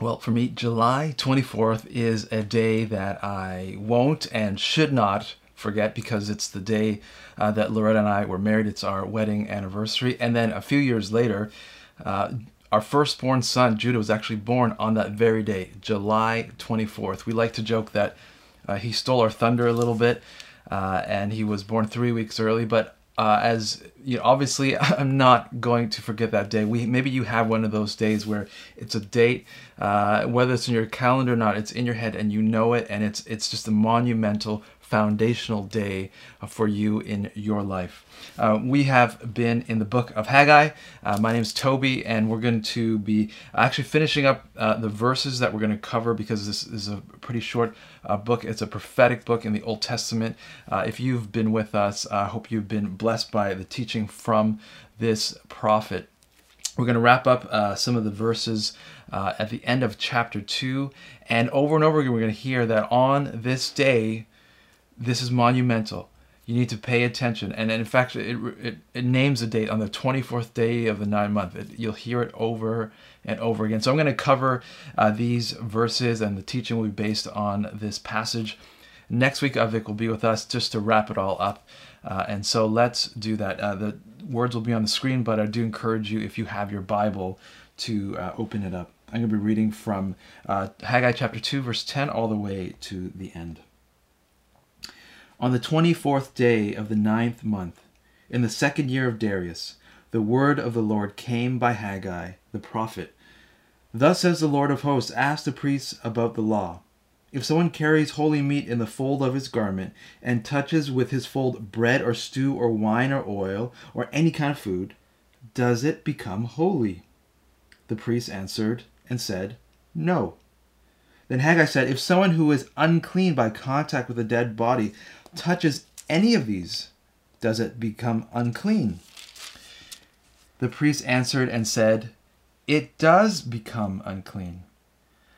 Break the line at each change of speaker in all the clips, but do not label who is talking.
Well, for me, July 24th is a day that I won't and should not forget because it's the day uh, that Loretta and I were married. It's our wedding anniversary. And then a few years later, uh, our firstborn son, Judah, was actually born on that very day, July 24th. We like to joke that uh, he stole our thunder a little bit uh, and he was born three weeks early, but uh, as you know, obviously I'm not going to forget that day. We maybe you have one of those days where it's a date, uh, whether it's in your calendar or not, it's in your head and you know it, and it's it's just a monumental foundational day uh, for you in your life. Uh, we have been in the book of Haggai. Uh, my name is Toby, and we're going to be actually finishing up uh, the verses that we're going to cover because this is a pretty short uh, book. It's a prophetic book in the Old Testament. Uh, if you've been with us, I hope you've been blessed by the teaching from this prophet. We're going to wrap up some of the verses at the end of chapter 2. And over and over again, we're going to hear that on this day, this is monumental. You need to pay attention. And in fact, it, it, it names a date on the 24th day of the nine month. It, you'll hear it over and over again. So I'm going to cover uh, these verses, and the teaching will be based on this passage. Next week, Avik will be with us just to wrap it all up. Uh, and so let's do that. Uh, the words will be on the screen, but I do encourage you, if you have your Bible, to uh, open it up. I'm going to be reading from uh, Haggai chapter 2, verse 10, all the way to the end. On the twenty fourth day of the ninth month, in the second year of Darius, the word of the Lord came by Haggai the prophet. Thus says the Lord of hosts Ask the priests about the law. If someone carries holy meat in the fold of his garment, and touches with his fold bread or stew or wine or oil or any kind of food, does it become holy? The priests answered and said, No. Then Haggai said, If someone who is unclean by contact with a dead body touches any of these, does it become unclean? The priest answered and said, It does become unclean.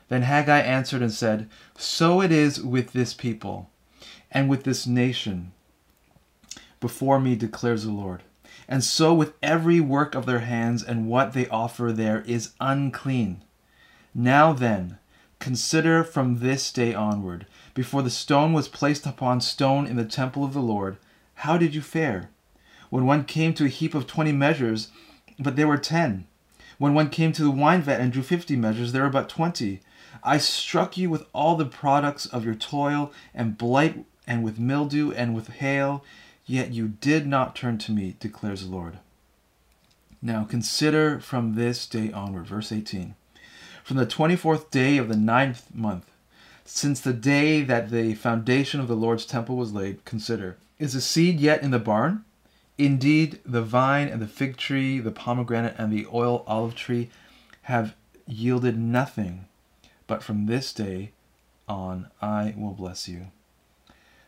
Then Haggai answered and said, So it is with this people and with this nation before me, declares the Lord. And so with every work of their hands and what they offer there is unclean. Now then, consider from this day onward before the stone was placed upon stone in the temple of the Lord, how did you fare? When one came to a heap of twenty measures, but there were ten. When one came to the wine vat and drew fifty measures, there were but twenty. I struck you with all the products of your toil, and blight, and with mildew, and with hail, yet you did not turn to me, declares the Lord. Now consider from this day onward, verse 18. From the twenty fourth day of the ninth month, since the day that the foundation of the Lord's temple was laid, consider Is the seed yet in the barn? Indeed, the vine and the fig tree, the pomegranate and the oil olive tree have yielded nothing, but from this day on I will bless you.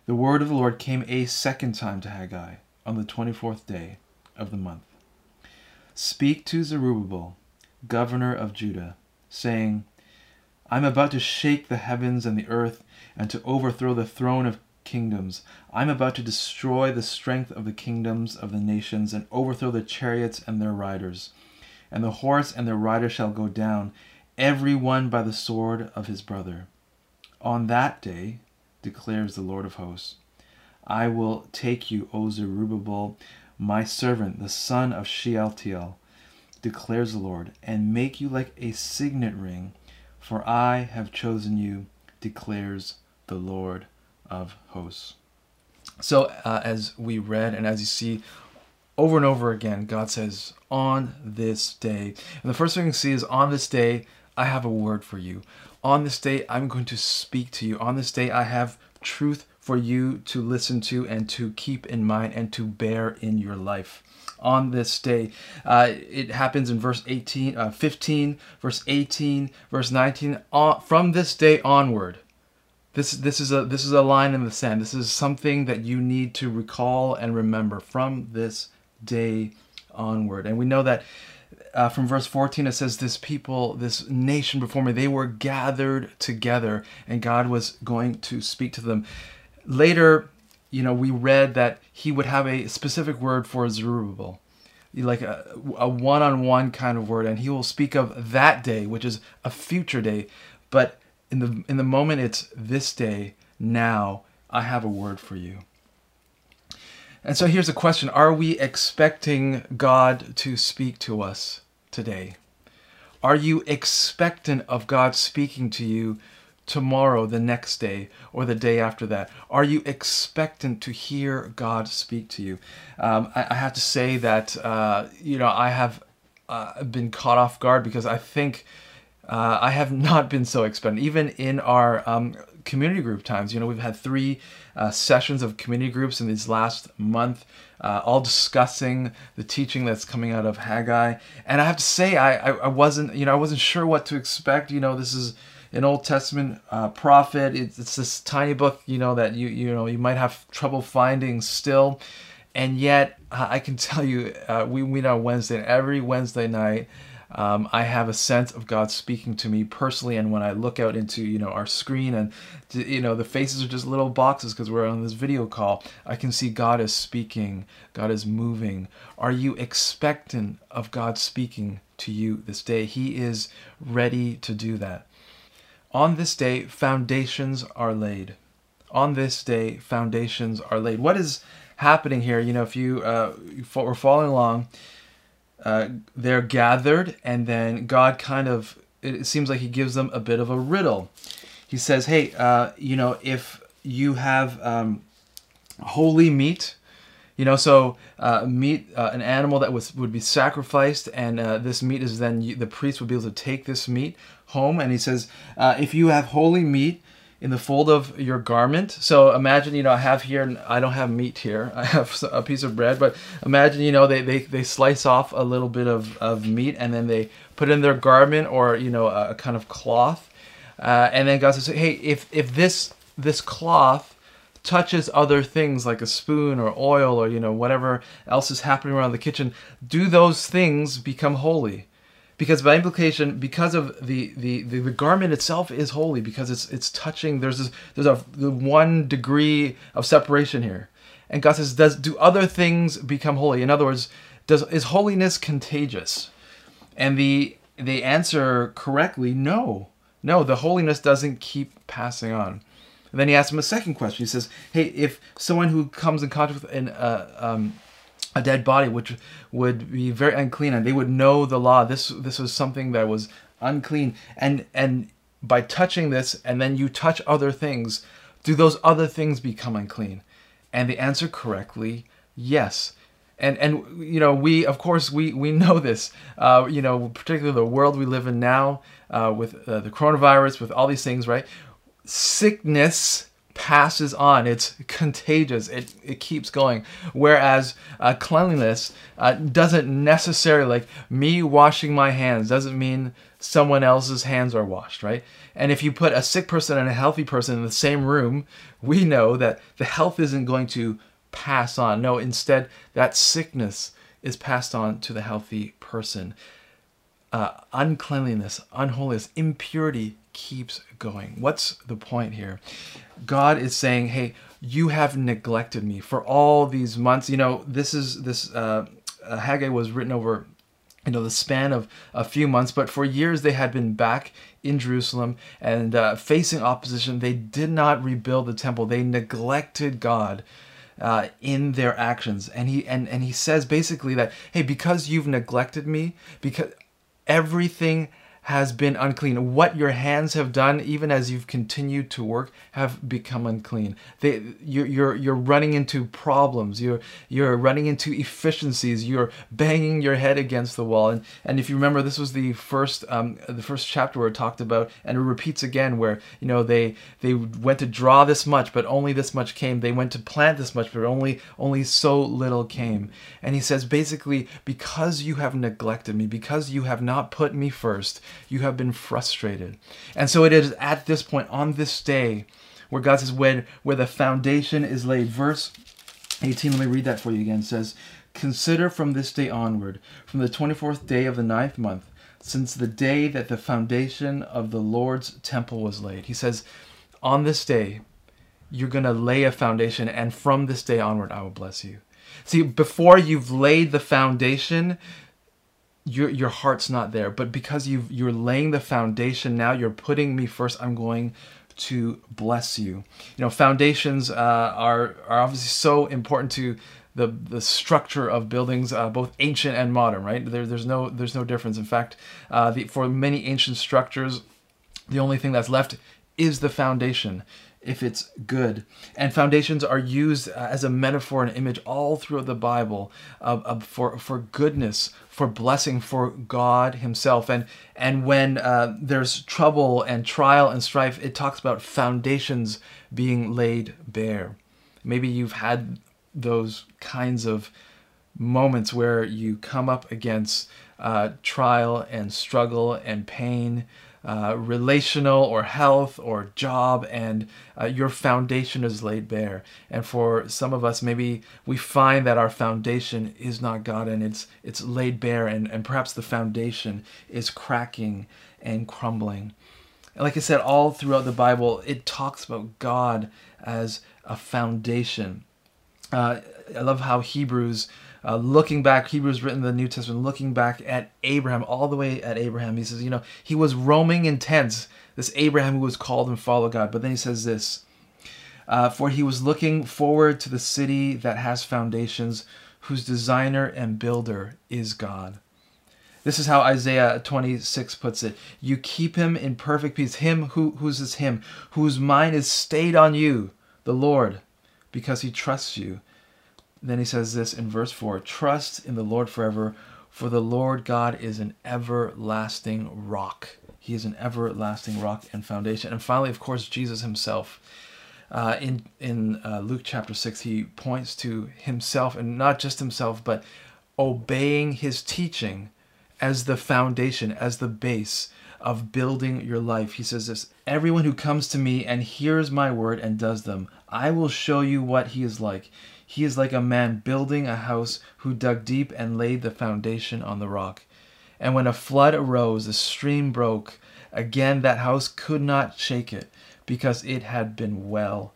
The word of the Lord came a second time to Haggai on the twenty fourth day of the month. Speak to Zerubbabel, governor of Judah, saying, I'm about to shake the heavens and the earth and to overthrow the throne of kingdoms. I'm about to destroy the strength of the kingdoms of the nations and overthrow the chariots and their riders. And the horse and the rider shall go down, every one by the sword of his brother. On that day, declares the Lord of hosts, I will take you, O Zerubbabel, my servant, the son of Shealtiel, declares the Lord, and make you like a signet ring for I have chosen you, declares the Lord of hosts. So, uh, as we read and as you see over and over again, God says, On this day. And the first thing you see is, On this day, I have a word for you. On this day, I'm going to speak to you. On this day, I have truth for you to listen to and to keep in mind and to bear in your life on this day. Uh, it happens in verse 18, uh, 15, verse 18, verse 19. Uh, from this day onward, this this is a this is a line in the sand. This is something that you need to recall and remember from this day onward. And we know that uh, from verse 14 it says this people this nation before me they were gathered together and god was going to speak to them later you know, we read that he would have a specific word for Zerubbabel. like a, one-on-one kind of word and he will speak of that day which is a future day but in the in the moment it's this day now i have a word for you and so here's a question Are we expecting God to speak to us today? Are you expectant of God speaking to you tomorrow, the next day, or the day after that? Are you expectant to hear God speak to you? Um, I, I, have to say that, uh, you know, I have uh, been caught off guard because I think uh, I have not been so expectant. Even in our um, community group times, you know, we've had three uh, sessions of community groups in this last month, uh, all discussing the teaching that's coming out of Haggai. And I have to say, I, I, I, wasn't, you know, I wasn't sure what to expect. You know, this is an Old Testament uh, prophet. It's, it's this tiny book, you know, that you, you know, you might have trouble finding still. And yet, I can tell you, uh, we meet on Wednesday, and every Wednesday night, um, I have a sense of God speaking to me personally. And when I look out into you know our screen and you know the faces are just little boxes because we're on this video call, I can see God is speaking, God is moving. Are you expectant of God speaking to you this day? He is ready to do that. On this day, foundations are laid. On this day, foundations are laid. What is happening here? You know, if you uh, were following along uh, they're gathered, and then God kind of, it seems like He gives them a bit of a riddle. He says, Hey, uh, you know, if you have um, holy meat, you know, so uh, meat, uh, an animal that was would be sacrificed, and uh, this meat is then the priest would be able to take this meat home. And he says, uh, if you have holy meat in the fold of your garment. So imagine, you know, I have here, I don't have meat here. I have a piece of bread, but imagine, you know, they, they, they slice off a little bit of, of meat and then they put in their garment or, you know, a, kind of cloth. Uh, and then God says, hey, if, if this, this cloth touches other things like a spoon or oil or, you know, whatever else is happening around the kitchen, do those things become holy? Because by implication because of the, the the, the garment itself is holy because it's it's touching there's this, there's a the one degree of separation here. And god says does do other things become holy? In other words does is holiness contagious? And the the answer correctly no. No the holiness doesn't keep passing on. And then he asks him a second question. He says hey if someone who comes in contact with an uh, um, a dead body, which would be very unclean, and they would know the law. This this was something that was unclean, and and by touching this, and then you touch other things, do those other things become unclean? And the answer correctly, yes. And and you know we of course we we know this. Uh, you know particularly the world we live in now uh, with uh, the coronavirus, with all these things, right? Sickness passes on. It's contagious. It, it keeps going. Whereas uh, cleanliness uh, doesn't necessarily, like me washing my hands, doesn't mean someone else's hands are washed, right? And if you put a sick person and a healthy person in the same room, we know that the health isn't going to pass on. No, instead, that sickness is passed on to the healthy person. Uh, uncleanliness, unholiness, impurity keeps going. What's the point here? God is saying, "Hey, you have neglected me for all these months. You know, this is this uh, uh, Haggai was written over." You know, the span of a few months, but for years they had been back in Jerusalem and uh, facing opposition. They did not rebuild the temple. They neglected God uh, in their actions. And he and, and he says basically that, hey, because you've neglected me, because everything has been unclean. What your hands have done, even as you've continued to work, have become unclean. They, you're, you're, you're running into problems. You're, you're running into efficiencies. You're banging your head against the wall. And, and if you remember, this was the first, um, the first chapter where it talked about, and it repeats again, where, you know, they, they went to draw this much, but only this much came. They went to plant this much, but only, only so little came. And he says, basically, because you have neglected me, because you have not put me first, you have been frustrated. And so it is at this point, on this day, where God says, when, where the foundation is laid. Verse 18, let me read that for you again. It says, Consider from this day onward, from the 24th day of the ninth month, since the day that the foundation of the Lord's temple was laid. He says, On this day, you're going to lay a foundation, and from this day onward, I will bless you. See, before you've laid the foundation, your your heart's not there. But because you you're laying the foundation now, you're putting me first. I'm going to bless you. You know, foundations uh, are are obviously so important to the the structure of buildings, uh, both ancient and modern. Right? There, there's no there's no difference. In fact, uh, the, for many ancient structures, the only thing that's left is the foundation if it's good. And foundations are used uh, as a metaphor and image all throughout the Bible uh, uh, for for goodness, for blessing, for God Himself. And and when uh, there's trouble and trial and strife, it talks about foundations being laid bare. Maybe you've had those kinds of moments where you come up against uh, trial and struggle and pain uh, relational or health or job, and uh, your foundation is laid bare. And for some of us, maybe we find that our foundation is not God and it's it's laid bare, and, and perhaps the foundation is cracking and crumbling. And like I said, all throughout the Bible, it talks about God as a foundation. Uh, I love how Hebrews uh, looking back, Hebrews written the New Testament, looking back at Abraham, all the way at Abraham. He says, you know, he was roaming in tents, this Abraham who was called and followed God. But then he says this uh, For he was looking forward to the city that has foundations, whose designer and builder is God. This is how Isaiah 26 puts it. You keep him in perfect peace. Him who who's this him whose mind is stayed on you, the Lord, because he trusts you. Then he says this in verse 4 Trust in the Lord forever, for the Lord God is an everlasting rock. He is an everlasting rock and foundation. And finally, of course, Jesus himself. Uh, in in uh, Luke chapter 6, he points to himself, and not just himself, but obeying his teaching as the foundation, as the base of building your life. He says this Everyone who comes to me and hears my word and does them, I will show you what he is like. He is like a man building a house who dug deep and laid the foundation on the rock. And when a flood arose, a stream broke. Again, that house could not shake it because it had been well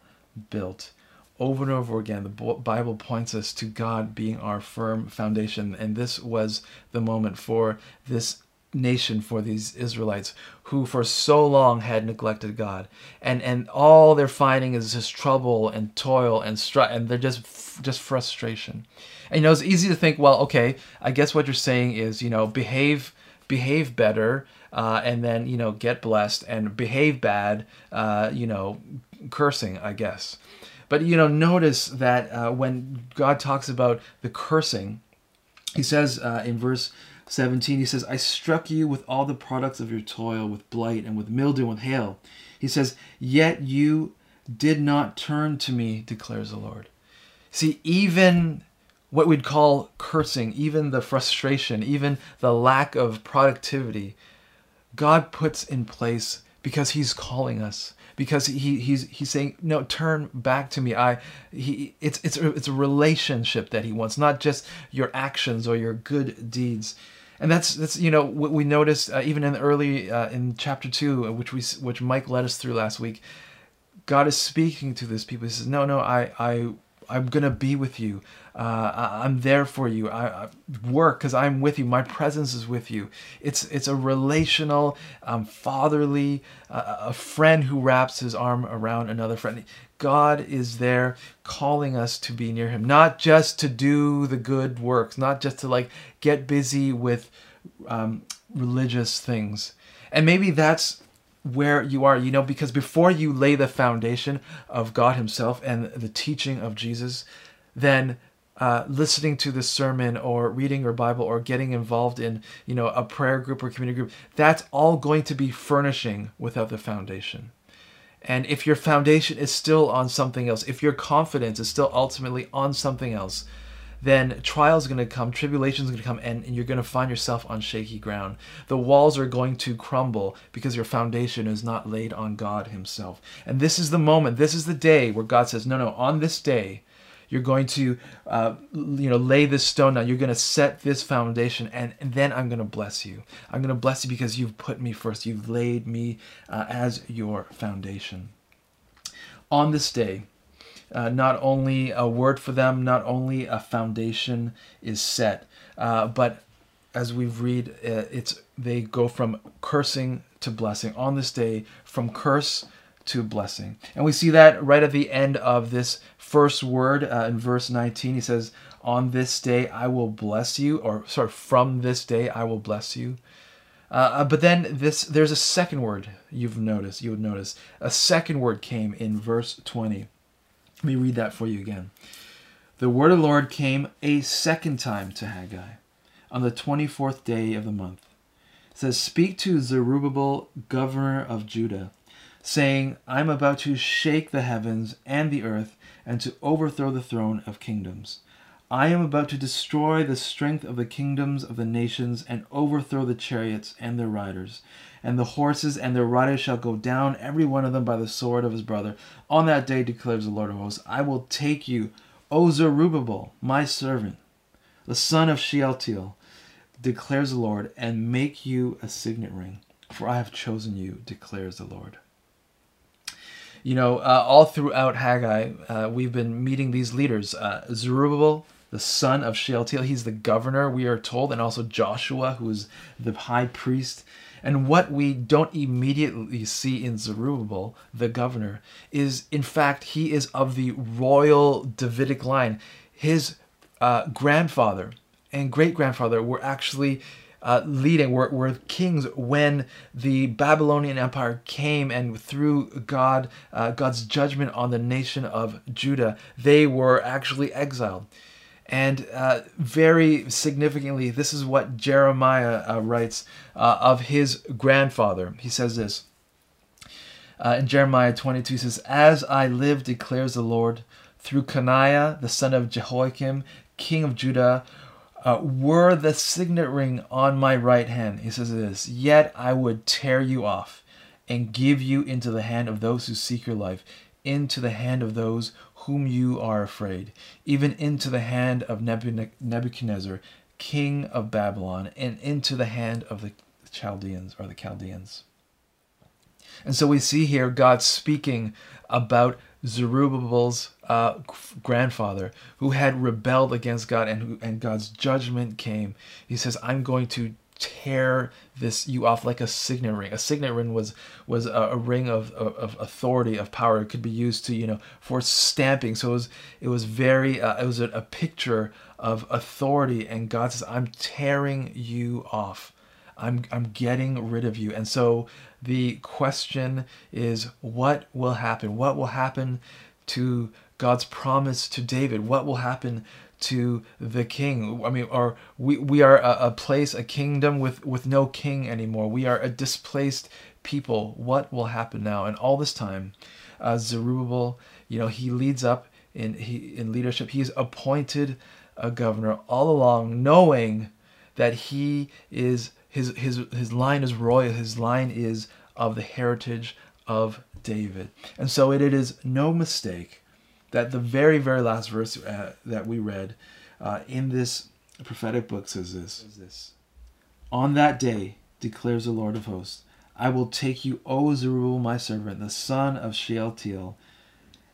built. Over and over again, the Bible points us to God being our firm foundation. And this was the moment for this nation for these Israelites who for so long had neglected God. And and all they're finding is just trouble and toil and strife and they're just just frustration. And you know it's easy to think, well, okay, I guess what you're saying is, you know, behave behave better uh, and then, you know, get blessed and behave bad, uh, you know, cursing, I guess. But you know, notice that uh, when God talks about the cursing, he says uh, in verse 17, he says, I struck you with all the products of your toil, with blight and with mildew and with hail. He says, Yet you did not turn to me, declares the Lord. See, even what we'd call cursing, even the frustration, even the lack of productivity, God puts in place because He's calling us. Because he, he's he's saying no, turn back to me. I he it's it's it's a relationship that he wants, not just your actions or your good deeds and that's that's you know what we noticed uh, even in the early uh, in chapter two, uh, which we which Mike led us through last week. God is speaking to this people. He says, "No, no, I I I'm gonna be with you. Uh, I, am there for you. I, I work because I'm with you. My presence is with you. It's it's a relational, um, fatherly, uh, a friend who wraps his arm around another friend. God is there calling us to be near Him, not just to do the good works, not just to like get busy with um, religious things. And maybe that's where you are, you know, because before you lay the foundation of God Himself and the teaching of Jesus, then uh, listening to this sermon or reading your Bible or getting involved in, you know, a prayer group or community group, that's all going to be furnishing without the foundation. And if your foundation is still on something else, if your confidence is still ultimately on something else, then trials are going to come, tribulations are going to come, and, and you're going to find yourself on shaky ground. The walls are going to crumble because your foundation is not laid on God Himself. And this is the moment, this is the day where God says, No, no, on this day, you're going to, uh, you know, lay this stone down. You're going to set this foundation, and, and then I'm going to bless you. I'm going to bless you because you've put me first. You've laid me uh, as your foundation. On this day, uh, not only a word for them, not only a foundation is set, uh, but as we read, uh, it's they go from cursing to blessing on this day, from curse to blessing. And we see that right at the end of this first word uh, in verse 19. He says, On this day I will bless you, or sorry, from this day I will bless you. Uh, but then this there's a second word you've noticed, you would notice. A second word came in verse 20. Let me read that for you again. The word of the Lord came a second time to Haggai on the 24th day of the month. It says, Speak to Zerubbabel, governor of Judah, saying, I'm about to shake the heavens and the earth and to overthrow the throne of kingdoms. I am about to destroy the strength of the kingdoms of the nations and overthrow the chariots and their riders. And the horses and their riders shall go down, every one of them by the sword of his brother. On that day, declares the Lord of hosts, I will take you, O Zerubbabel, my servant, the son of Shealtiel, declares the Lord, and make you a signet ring, for I have chosen you, declares the Lord. You know, uh, all throughout Haggai, uh, we've been meeting these leaders. Uh, Zerubbabel, the son of Shealtiel, he's the governor, we are told, and also Joshua, who is the high priest. And what we don't immediately see in Zerubbabel, the governor, is in fact, he is of the royal Davidic line. His uh, grandfather and great grandfather were actually uh, leading, were, were kings when the Babylonian Empire came and through God, uh, God's judgment on the nation of Judah, they were actually exiled. And uh, very significantly, this is what Jeremiah uh, writes uh, of his grandfather. He says this uh, in Jeremiah 22 he says, As I live, declares the Lord, through Coniah, the son of Jehoiakim, king of Judah, uh, were the signet ring on my right hand. He says this, Yet I would tear you off and give you into the hand of those who seek your life, into the hand of those whom you are afraid, even into the hand of Nebuchadnezzar, king of Babylon, and into the hand of the Chaldeans or the Chaldeans. And so we see here God speaking about Zerubbabel's uh, grandfather, who had rebelled against God, and who, and God's judgment came. He says, "I'm going to tear this you off like a signet ring. A signet ring was was a, a ring of, of, of, authority, of power. It could be used to you know for stamping. So it was it was very uh, it was a, a picture of authority. And God says, "I'm tearing you off. I'm I'm getting rid of you." And so the question is, what will happen? What will happen to God's promise to David? What will happen to the king? I mean, or we, we are a, a place, a kingdom with, with no king anymore. We are a displaced people. What will happen now? And all this time, uh, Zerubbabel, you know, he leads up in he in leadership. He's appointed a governor all along, knowing that he is his his his line is royal. His line is of the heritage of David. And so it, it is no mistake that the very very last verse uh, that we read uh, in this prophetic book says this, says this. On that day declares the Lord of hosts, I will take you, O Zerubbabel, my servant, the son of Shealtiel,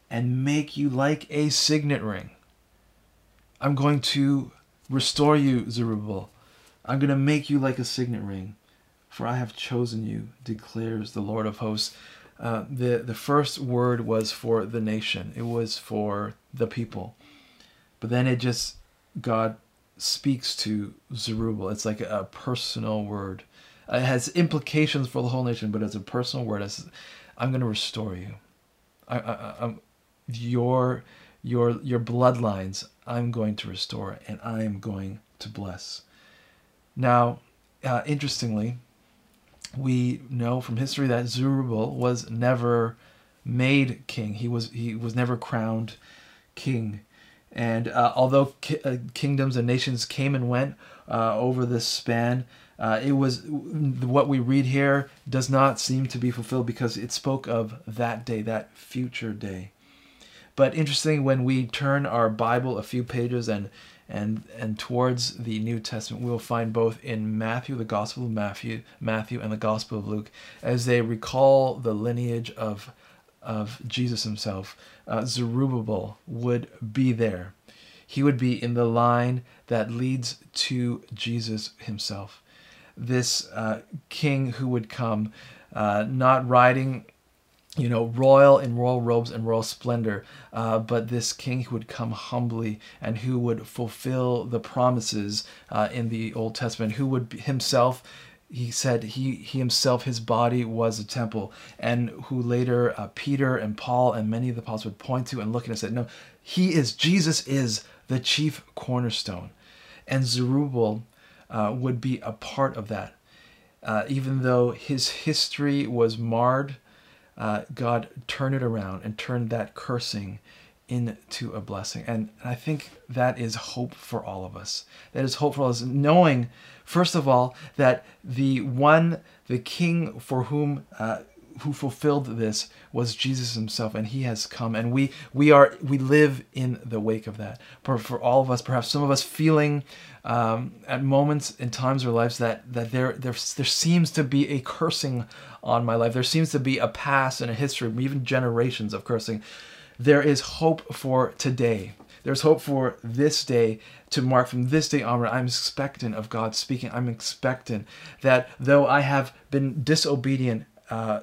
and make you like a signet ring. I'm going to restore you, Zerubbabel. I'm going to make you like a signet ring, for I have chosen you, declares the Lord of hosts. Uh, the, the first word was for the nation, it was for the people. But then it just, God speaks to Zerubbabel. It's like a, personal word. It has implications for the whole nation, but it's a personal word. It's, I'm going to restore you. I, I, I'm, your, your, your bloodlines, I'm going to restore, and I'm going to bless. Now, uh, interestingly, we know from history that Zerubbabel was never made king. He was he was never crowned king. And uh, although ki- uh, kingdoms and nations came and went uh, over this span, uh, it was what we read here does not seem to be fulfilled because it spoke of that day, that future day. But interesting, when we turn our Bible a few pages and and and towards the New Testament, we will find both in Matthew, the Gospel of Matthew, Matthew, and the Gospel of Luke, as they recall the lineage of of Jesus himself, uh, Zerubbabel would be there. He would be in the line that leads to Jesus himself. This uh, king who would come, uh, not riding you know, royal in royal robes and royal splendor, uh, but this king who would come humbly and who would fulfill the promises uh, in the Old Testament, who would himself, he said, he, he himself, his body was a temple, and who later uh, Peter and Paul and many of the apostles would point to and look at and said, no, he is, Jesus is the chief cornerstone. And Zerubbabel uh, would be a part of that. Uh, even though his history was marred uh, God turn it around and turn that cursing into a blessing. And I think that is hope for all of us. That is hope for us, knowing, first of all, that the one, the King for whom uh, who fulfilled this was Jesus himself and he has come and we we are we live in the wake of that for, for all of us perhaps some of us feeling um, at moments in times our lives that that there, there there seems to be a cursing on my life there seems to be a past and a history even generations of cursing there is hope for today there's hope for this day to mark from this day onward. I'm expectant of God speaking. I'm expectant that though I have been disobedient uh,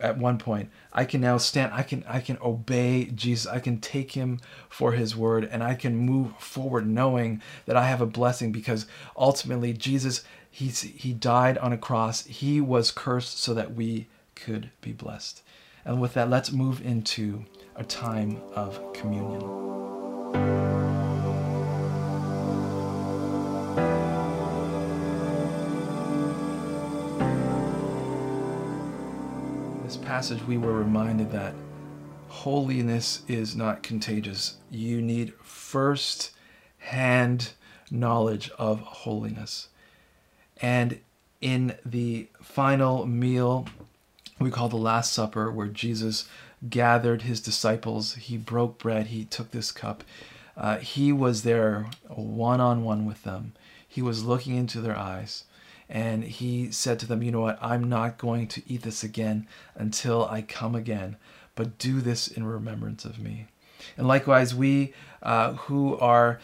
at one point i can now stand i can i can obey jesus. I can take him for his word and i can move forward knowing that i have a blessing because ultimately jesus he's he died on a cross. He was cursed so that we could be blessed. And with that let's move into a time of communion passage, we were reminded that holiness is not contagious. You need first hand knowledge of holiness. And in the final meal, we call the Last Supper, where Jesus gathered his disciples, he broke bread, he took this cup. Uh, he was there one on one with them. He was looking into their eyes and he said to them, You know what? I'm not going to eat this again until I come again, but do this in remembrance of me. And likewise, we uh, who are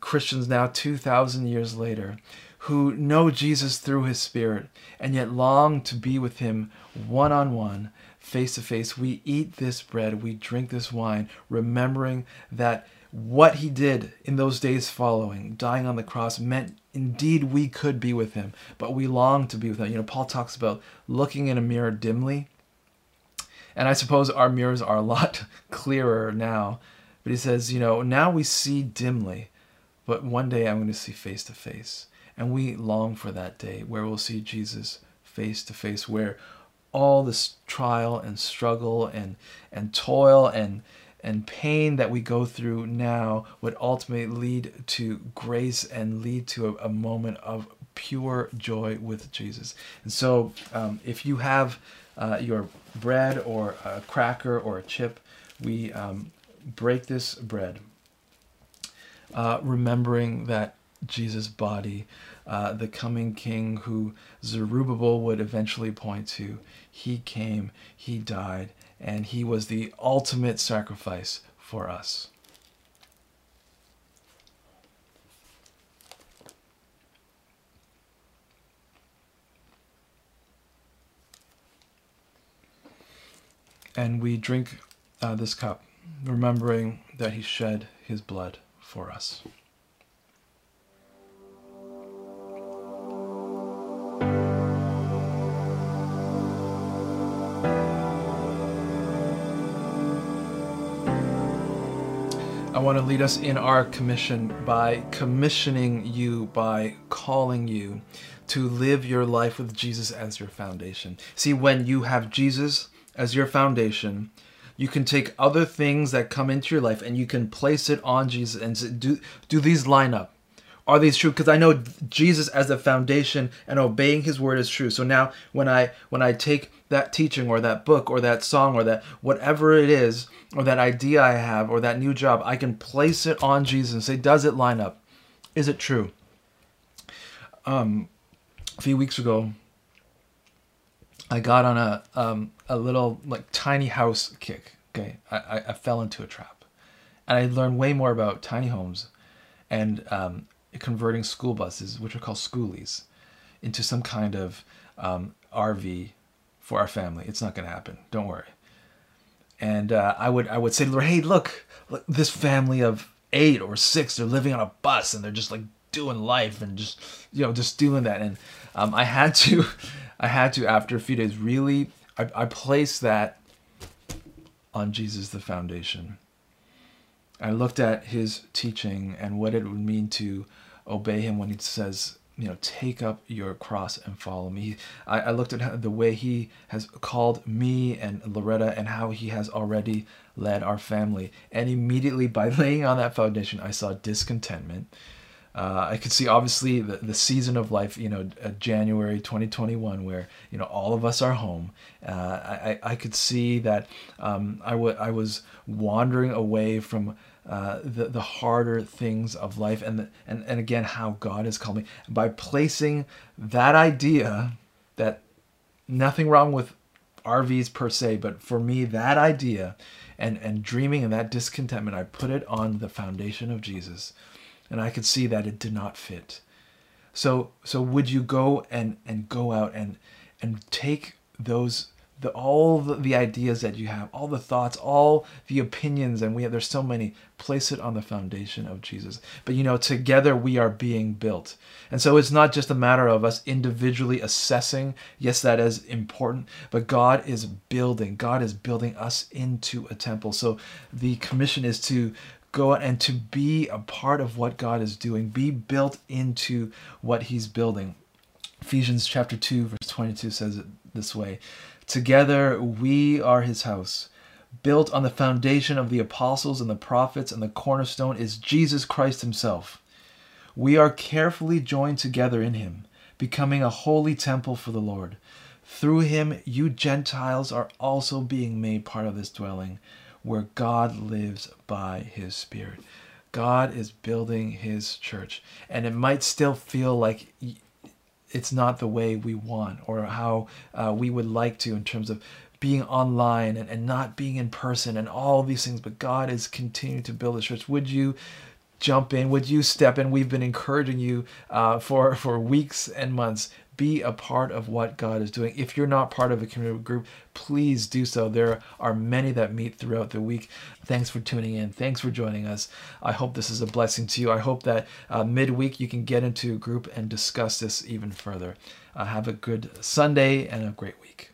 Christians now 2,000 years later, who know Jesus through his Spirit and yet long to be with him one on one, face to face, we eat this bread, we drink this wine, remembering that what he did in those days following, dying on the cross, meant indeed we could be with him, but we long to be with him. You know, Paul talks about looking in a mirror dimly. And I suppose our mirrors are a lot clearer now. But he says, you know, now we see dimly, but one day I'm going to see face to face. And we long for that day where we'll see Jesus face to face, where all this trial and struggle and, and toil and, and pain that we go through now would ultimately lead to grace and lead to a, a moment of pure joy with Jesus. And so, um, if you have uh, your bread or a cracker or a chip, we um, break this bread, uh, remembering that Jesus' body, uh, the coming king who Zerubbabel would eventually point to, he came, he died, and he was the ultimate sacrifice for us. And we drink uh, this cup, remembering that he shed his blood for us. I want to lead us in our commission by commissioning you, by calling you to live your life with Jesus as your foundation. See, when you have Jesus as your foundation, you can take other things that come into your life and you can place it on Jesus and do, do these line up? Are these true? Because I know Jesus as a foundation and obeying his word is true. So now when I when I take that teaching or that book or that song or that whatever it is, or that idea I have or that new job, I can place it on Jesus and say, does it line up? Is it true? Um, a few weeks ago, I got on a, um, a little like tiny house kick. Okay, I, I, I fell into a trap, and I learned way more about tiny homes, and um, converting school buses, which are called schoolies, into some kind of um, RV for our family. It's not going to happen. Don't worry. And uh, I would I would say to Lord, hey, look, look, this family of eight or six, they're living on a bus and they're just like doing life and just you know just doing that. And um, I had to, I had to after a few days really I, I placed that on Jesus the foundation. I looked at his teaching and what it would mean to obey him when he says, you know, take up your cross and follow me. I, I looked at the way he has called me and Loretta and how he has already led our family. And immediately by laying on that foundation, I saw discontentment. Uh, I could see obviously the, the season of life, you know, uh, January 2021, where you know all of us are home. Uh, I, I could see that um, I, w- I was wandering away from uh, the the harder things of life, and the, and and again how God has called me by placing that idea that nothing wrong with RVs per se, but for me that idea and and dreaming and that discontentment, I put it on the foundation of Jesus and I could see that it did not fit. So so would you go and and go out and and take those the all the, the ideas that you have, all the thoughts, all the opinions, and we have there's so many. Place it on the foundation of Jesus. But you know, together we are being built, and so it's not just a matter of us individually assessing. Yes, that is important, but God is building. God is building us into a temple. So the commission is to go and to be a part of what God is doing, be built into what He's building. Ephesians chapter 2, verse 22 says it this way Together we are His house, built on the foundation of the apostles and the prophets, and the cornerstone is Jesus Christ Himself. We are carefully joined together in Him, becoming a holy temple for the Lord. Through Him, you Gentiles are also being made part of this dwelling where God lives by his Spirit. God is building his church. And it might still feel like it's not the way we want or how uh, we would like to in terms of being online and, and not being in person and all these things. But God is continuing to build the church. Would you? jump in would you step in we've been encouraging you uh, for for weeks and months be a part of what God is doing. If you're not part of a community group, please do so. There are many that meet throughout the week. Thanks for tuning in. Thanks for joining us. I hope this is a blessing to you. I hope that uh, midweek you can get into a group and discuss this even further. Uh, have a good Sunday and a great week.